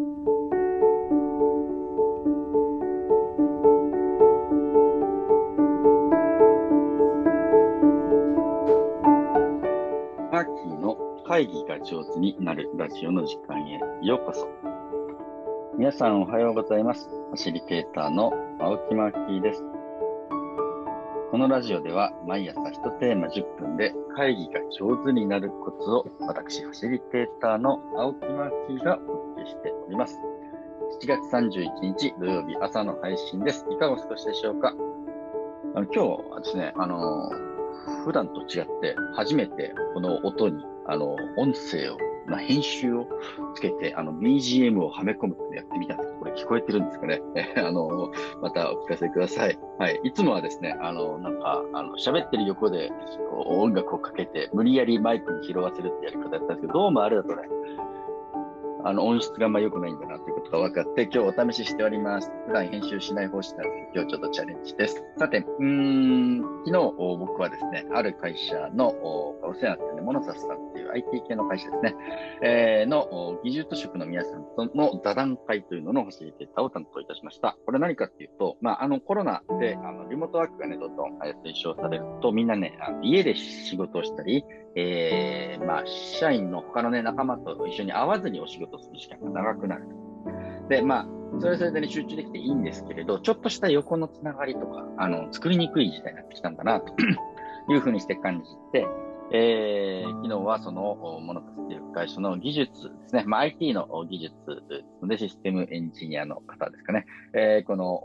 マーキーの会議が上手になるラジオの時間へようこそ。皆さんおはようございます。ファシリテーターの青木マーキーです。このラジオでは毎朝1テーマ10分で会議が上手になるコツを私、ファシリテーターの青木マーキーがお届けしてります。7月31日土曜日朝の配信です。いかがお過ごしでしょうか？あの今日はですね、あの普段と違って初めてこの音にあの音声を、まあ、編集をつけてあの BGM をはめ込むってやってみたんですこれ聞こえてるんですかね？あのまたお聞かせください。はい。いつもはですね、あの、なんか、あの、喋ってる横で音楽をかけて無理やりマイクに拾わせるってやり方やったんですけど、どうもあれだとね、あの、音質があんま良くないんだなということが分かって、今日お試ししております。普段編集しない方針なんですけど、今日ちょっとチャレンジです。さて、うん、昨日僕はですね、ある会社のお世話になっているモノサスさんっていう IT 系の会社ですね、えー、の技術職の皆さんの座談会というののファシリテーターを担当いたしました。これ何かっていうと、まあ、あのコロナであのリモートワークがね、どんどん推奨されると、みんなね、あの家で仕事をしたり、えー、まあ、社員の他のね、仲間と一緒に会わずにお仕事する時間が長くなる。で、まあ、それはそれでね、集中できていいんですけれど、ちょっとした横のつながりとか、あの、作りにくい時代になってきたんだな、というふうにして感じて、えー、昨日はそのモノタスという会社の技術ですね、まあ、IT の技術でシステムエンジニアの方ですかね、えー、この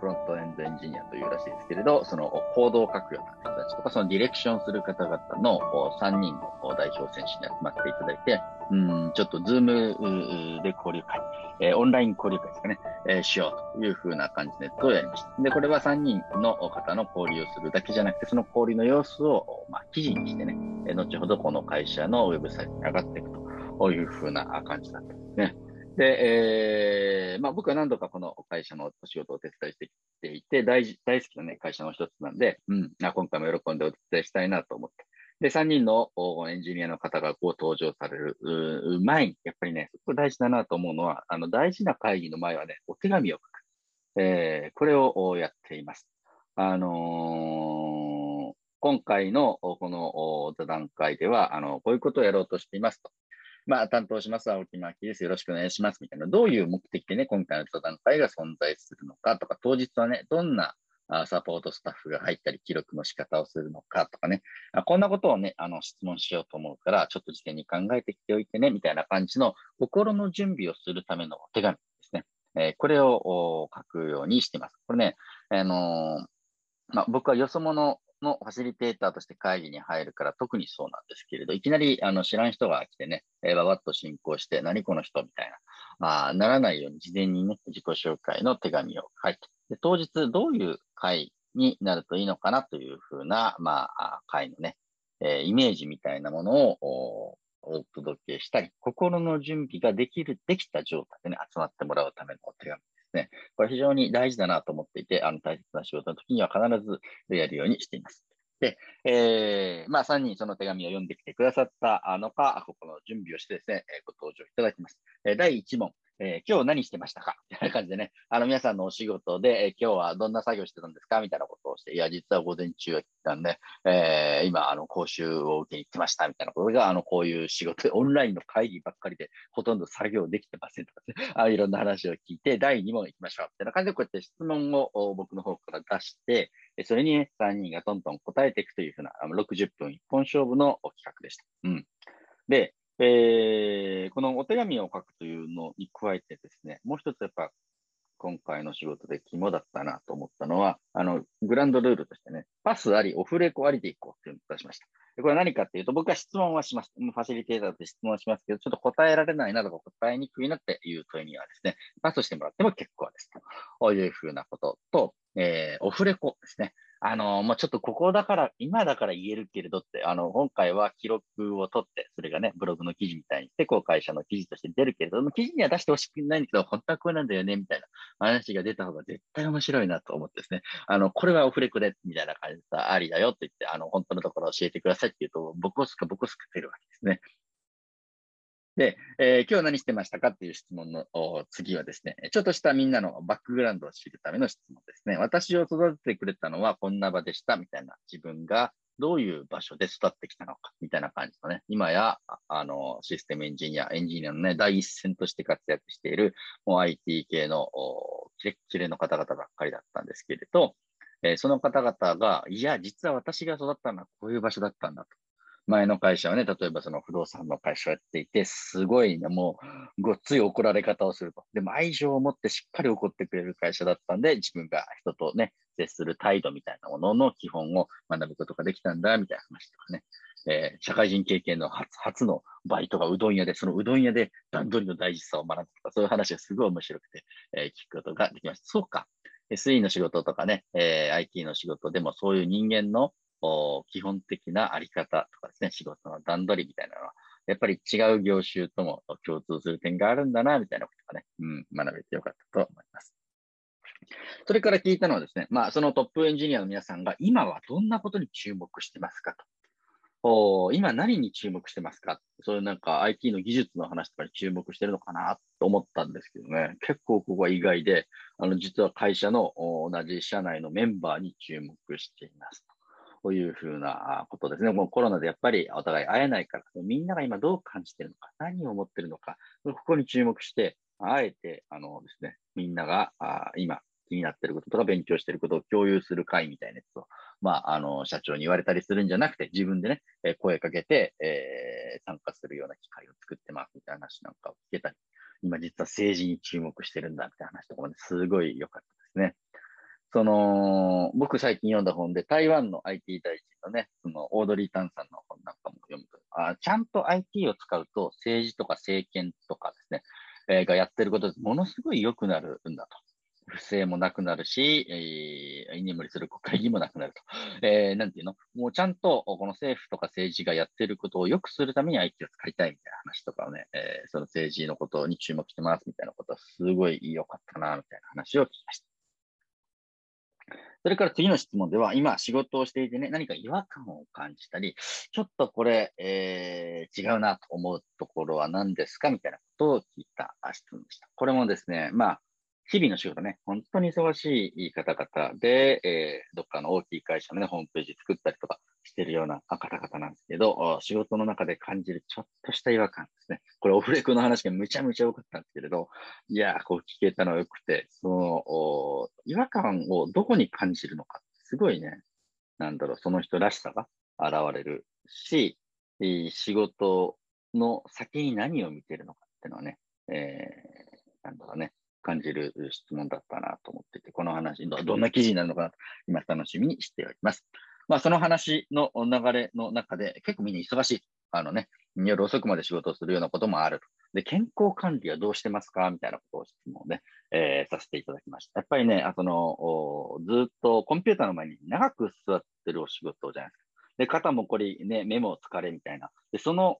フロントエンドエンジニアというらしいですけれど、そのコードを書くような人たちとか、そのディレクションする方々の3人の代表選手に集まっていただいて、うん、ちょっと Zoom で交流会、えー、オンライン交流会ですかね、えー、しようというふうな感じでネットをやりました。で、これは3人の方の交流をするだけじゃなくて、その交流の様子を、まあ、記事にしてね、えー、後ほどこの会社のウェブサイトに上がっていくというふうな感じだったんですね。で、えー、まあ僕は何度かこの会社のお仕事をお手伝いしてきていて、大大好きなね、会社の一つなんで、うん、今回も喜んでお手伝いしたいなと思ってで、3人のエンジニアの方がこう登場される前に、やっぱりね、そこ大事だなと思うのは、あの大事な会議の前はね、お手紙を書く。えー、これをやっています。あのー、今回のこの座談会では、あの、こういうことをやろうとしていますと。まあ、担当します、青木真希です。よろしくお願いします。みたいな、どういう目的でね、今回の座談会が存在するのかとか、当日はね、どんなサポートスタッフが入ったり、記録の仕方をするのかとかね、こんなことをね、あの質問しようと思うから、ちょっと事前に考えてきておいてね、みたいな感じの心の準備をするためのお手紙ですね。えー、これを書くようにしています。これね、あのー、まあ、僕はよそ者のファシリテーターとして会議に入るから特にそうなんですけれど、いきなりあの知らん人が来てね、えー、ばばっと進行して、何この人みたいな、まあ、ならないように事前にね、自己紹介の手紙を書いて、で当日どういう会になるといいのかなというふうな、まあ、会のね、えー、イメージみたいなものをお届けしたり、心の準備ができる、できた状態でね、集まってもらうためのお手紙ですね。これ非常に大事だなと思っていて、あの、大切な仕事の時には必ずやるようにしています。で、えー、まあ、3人その手紙を読んできてくださったのか、ここの準備をしてですね、ご登場いただきます。第1問、えー、今日何してましたか？みたいな感じでね、あの皆さんのお仕事で、えー、今日はどんな作業してたんですか？みたいなことをして、いや、実は午前中は来たんで、えー、今、あの、講習を受けに来てましたみたいなことが、あの、こういう仕事で、オンラインの会議ばっかりで、ほとんど作業できてませんとか、ね、あいろんな話を聞いて、第2問行きましょう。みたいな感じで、こうやって質問を僕の方から出して、それに、ね、3人がトントン答えていくというふうな、あの60分一本勝負の企画でした。うん。で、えー、このお手紙を書くというのに加えてですね、もう一つやっぱ今回の仕事で肝だったなと思ったのは、あの、グランドルールとしてね、パスあり、オフレコありでいこうっていうのを出しました。これ何かっていうと、僕は質問はします。ファシリテーターと質問しますけど、ちょっと答えられないなとか答えにくいなっていう問いにはですね、パスしてもらっても結構です。というふうなことと、えー、オフレコですね。あの、まあ、ちょっとここだから、今だから言えるけれどって、あの、今回は記録を取って、それがね、ブログの記事みたいにして、こう会社の記事として出るけれども、記事には出してほしくないんだけど、本当はこれなんだよね、みたいな話が出た方が絶対面白いなと思ってですね、あの、これはオフレコで、みたいな感じでありだよって言って、あの、本当のところ教えてくださいって言うと、僕をすか僕をすか出るわけですね。で、えー、今日何してましたかっていう質問の次はですね、ちょっとしたみんなのバックグラウンドを知るための質問ですね。私を育ててくれたのはこんな場でしたみたいな自分がどういう場所で育ってきたのかみたいな感じのね、今やあのシステムエンジニア、エンジニアのね、第一線として活躍しているもう IT 系のキレッキレの方々ばっかりだったんですけれど、えー、その方々が、いや、実は私が育ったのはこういう場所だったんだと。前の会社はね、例えばその不動産の会社をやっていて、すごいね、もうごっつい怒られ方をすると。でも愛情を持ってしっかり怒ってくれる会社だったんで、自分が人とね、接する態度みたいなものの基本を学ぶことができたんだ、みたいな話とかね。えー、社会人経験の初初のバイトがうどん屋で、そのうどん屋で段取りの大事さを学んだとか、そういう話がすごい面白くて、えー、聞くことができました。そうか。SE の仕事とかね、えー、IT の仕事でもそういう人間の基本的なあり方とかですね、仕事の段取りみたいなのは、やっぱり違う業種とも共通する点があるんだな、みたいなことがね、うん、学べてよかったと思います。それから聞いたのはですね、まあ、そのトップエンジニアの皆さんが今はどんなことに注目してますかと。お今何に注目してますか？そういうなんか IT の技術の話とかに注目してるのかなと思ったんですけどね。結構ここは意外で、あの、実は会社の同じ社内のメンバーに注目しています。というふうなことですね。もうコロナでやっぱりお互い会えないから、みんなが今どう感じてるのか、何を思ってるのか、ここに注目して、あえて、あのですね、みんながあ今気になってることとか勉強してることを共有する会みたいなやつを、まあ、あの、社長に言われたりするんじゃなくて、自分でね、え声かけて、えー、参加するような機会を作ってますみたいな話なんかを聞けたり、今実は政治に注目してるんだみたいな話とかもね、すごい良かった。その、僕最近読んだ本で、台湾の IT 大臣のね、その、オードリー・タンさんの本なんかも読むと、あちゃんと IT を使うと、政治とか政権とかですね、えー、がやってることでものすごい良くなるんだと。不正もなくなるし、えー、居眠りする国会議員もなくなると。えー、なんていうの？もうちゃんと、この政府とか政治がやってることを良くするために IT を使いたいみたいな話とかをね、えー、その政治のことに注目してますみたいなことはすごい良かったな、みたいな話を聞きました。それから次の質問では、今仕事をしていてね、何か違和感を感じたり、ちょっとこれ、えー、違うなと思うところは何ですかみたいなことを聞いた質問でした。これもですね、まあ、日々の仕事ね、本当に忙しい方々で、えー、どっかの大きい会社のね、ホームページ作ったりとかしてるような方々なんですけど、仕事の中で感じるちょっとした違和感ですね。これオフレコの話がむちゃむちゃ多かったんですけれど、いやこう聞けたのは良くて、その、違和感をどこに感じるのか、すごいね、なんだろう、その人らしさが現れるし、仕事の先に何を見てるのかっていうのはね、えー、なんだろうね、感じる質問だったなと思ってて、この話ど、どんな記事になるのかなと、今楽しみにしております。まあ、その話の流れの中で、結構みんな忙しい。あのね、夜遅くまで仕事をするようなこともあると。で、健康管理はどうしてますか？みたいなことを質問ね、えー、させていただきました。やっぱりね、あその、ずっとコンピューターの前に長く座ってるお仕事じゃないですか。で、肩もこり、ね、目も疲れみたいな。で、その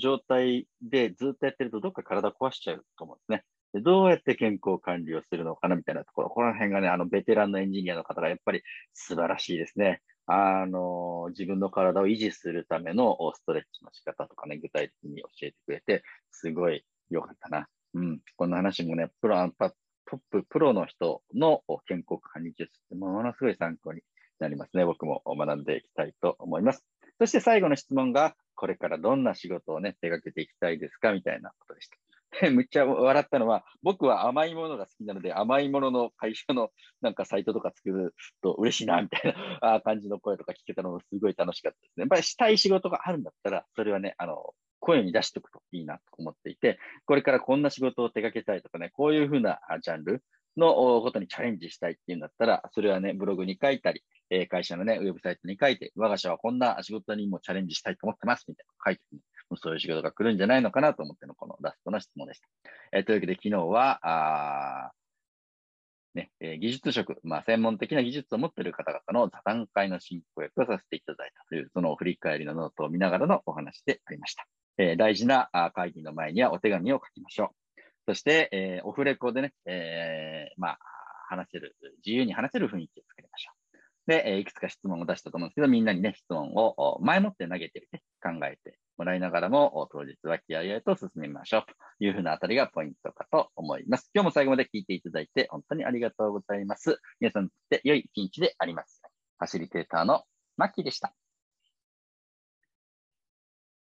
状態でずっとやってると、どっか体壊しちゃうと思うんですね。でどうやって健康管理をするのかな？みたいなところ、この辺がね、あの、ベテランのエンジニアの方がやっぱり素晴らしいですね。あの、自分の体を維持するためのストレッチの仕方とかね、具体的に教えてくれて、すごい良かったな。うん。こんな話もね、プロ、トップ、プロの人の健康管理術ってものすごい参考になりますね。僕も学んでいきたいと思います。そして最後の質問が、これからどんな仕事をね、手掛けていきたいですか？みたいなことでした。むっちゃ笑ったのは、僕は甘いものが好きなので、甘いものの会社のなんかサイトとか作ると嬉しいな、みたいな 感じの声とか聞けたのもすごい楽しかったですね。やっぱりしたい仕事があるんだったら、それはね、あの、声に出しておくといいなと思っていて、これからこんな仕事を手掛けたいとかね、こういうふうなジャンルのことにチャレンジしたいっていうんだったら、それはね、ブログに書いたり、え会社のね、ウェブサイトに書いて、我が社はこんな仕事にもチャレンジしたいと思ってます、みたいな書いて、そういう仕事が来るんじゃないのかなと思ってのこのラストの質問でした。えー、というわけで昨日は、あね、えー、技術職、まあ、専門的な技術を持っている方々の座談会の進行役をさせていただいたという、その振り返りのノートを見ながらのお話でありました。えー、大事な会議の前にはお手紙を書きましょう。そして、えー、オフレコでね、え、まあ、話せる、自由に話せる雰囲気を作りましょう。で、えいくつか質問を出したと思うんですけど、みんなにね、質問を前もって投げてね考えてもらいながらも、当日は気合いと進みましょうというふうなあたりがポイントかと思います。今日も最後まで聞いていただいて本当にありがとうございます。皆さんにとって良い一日であります。ファシリテーターのマッキーでした。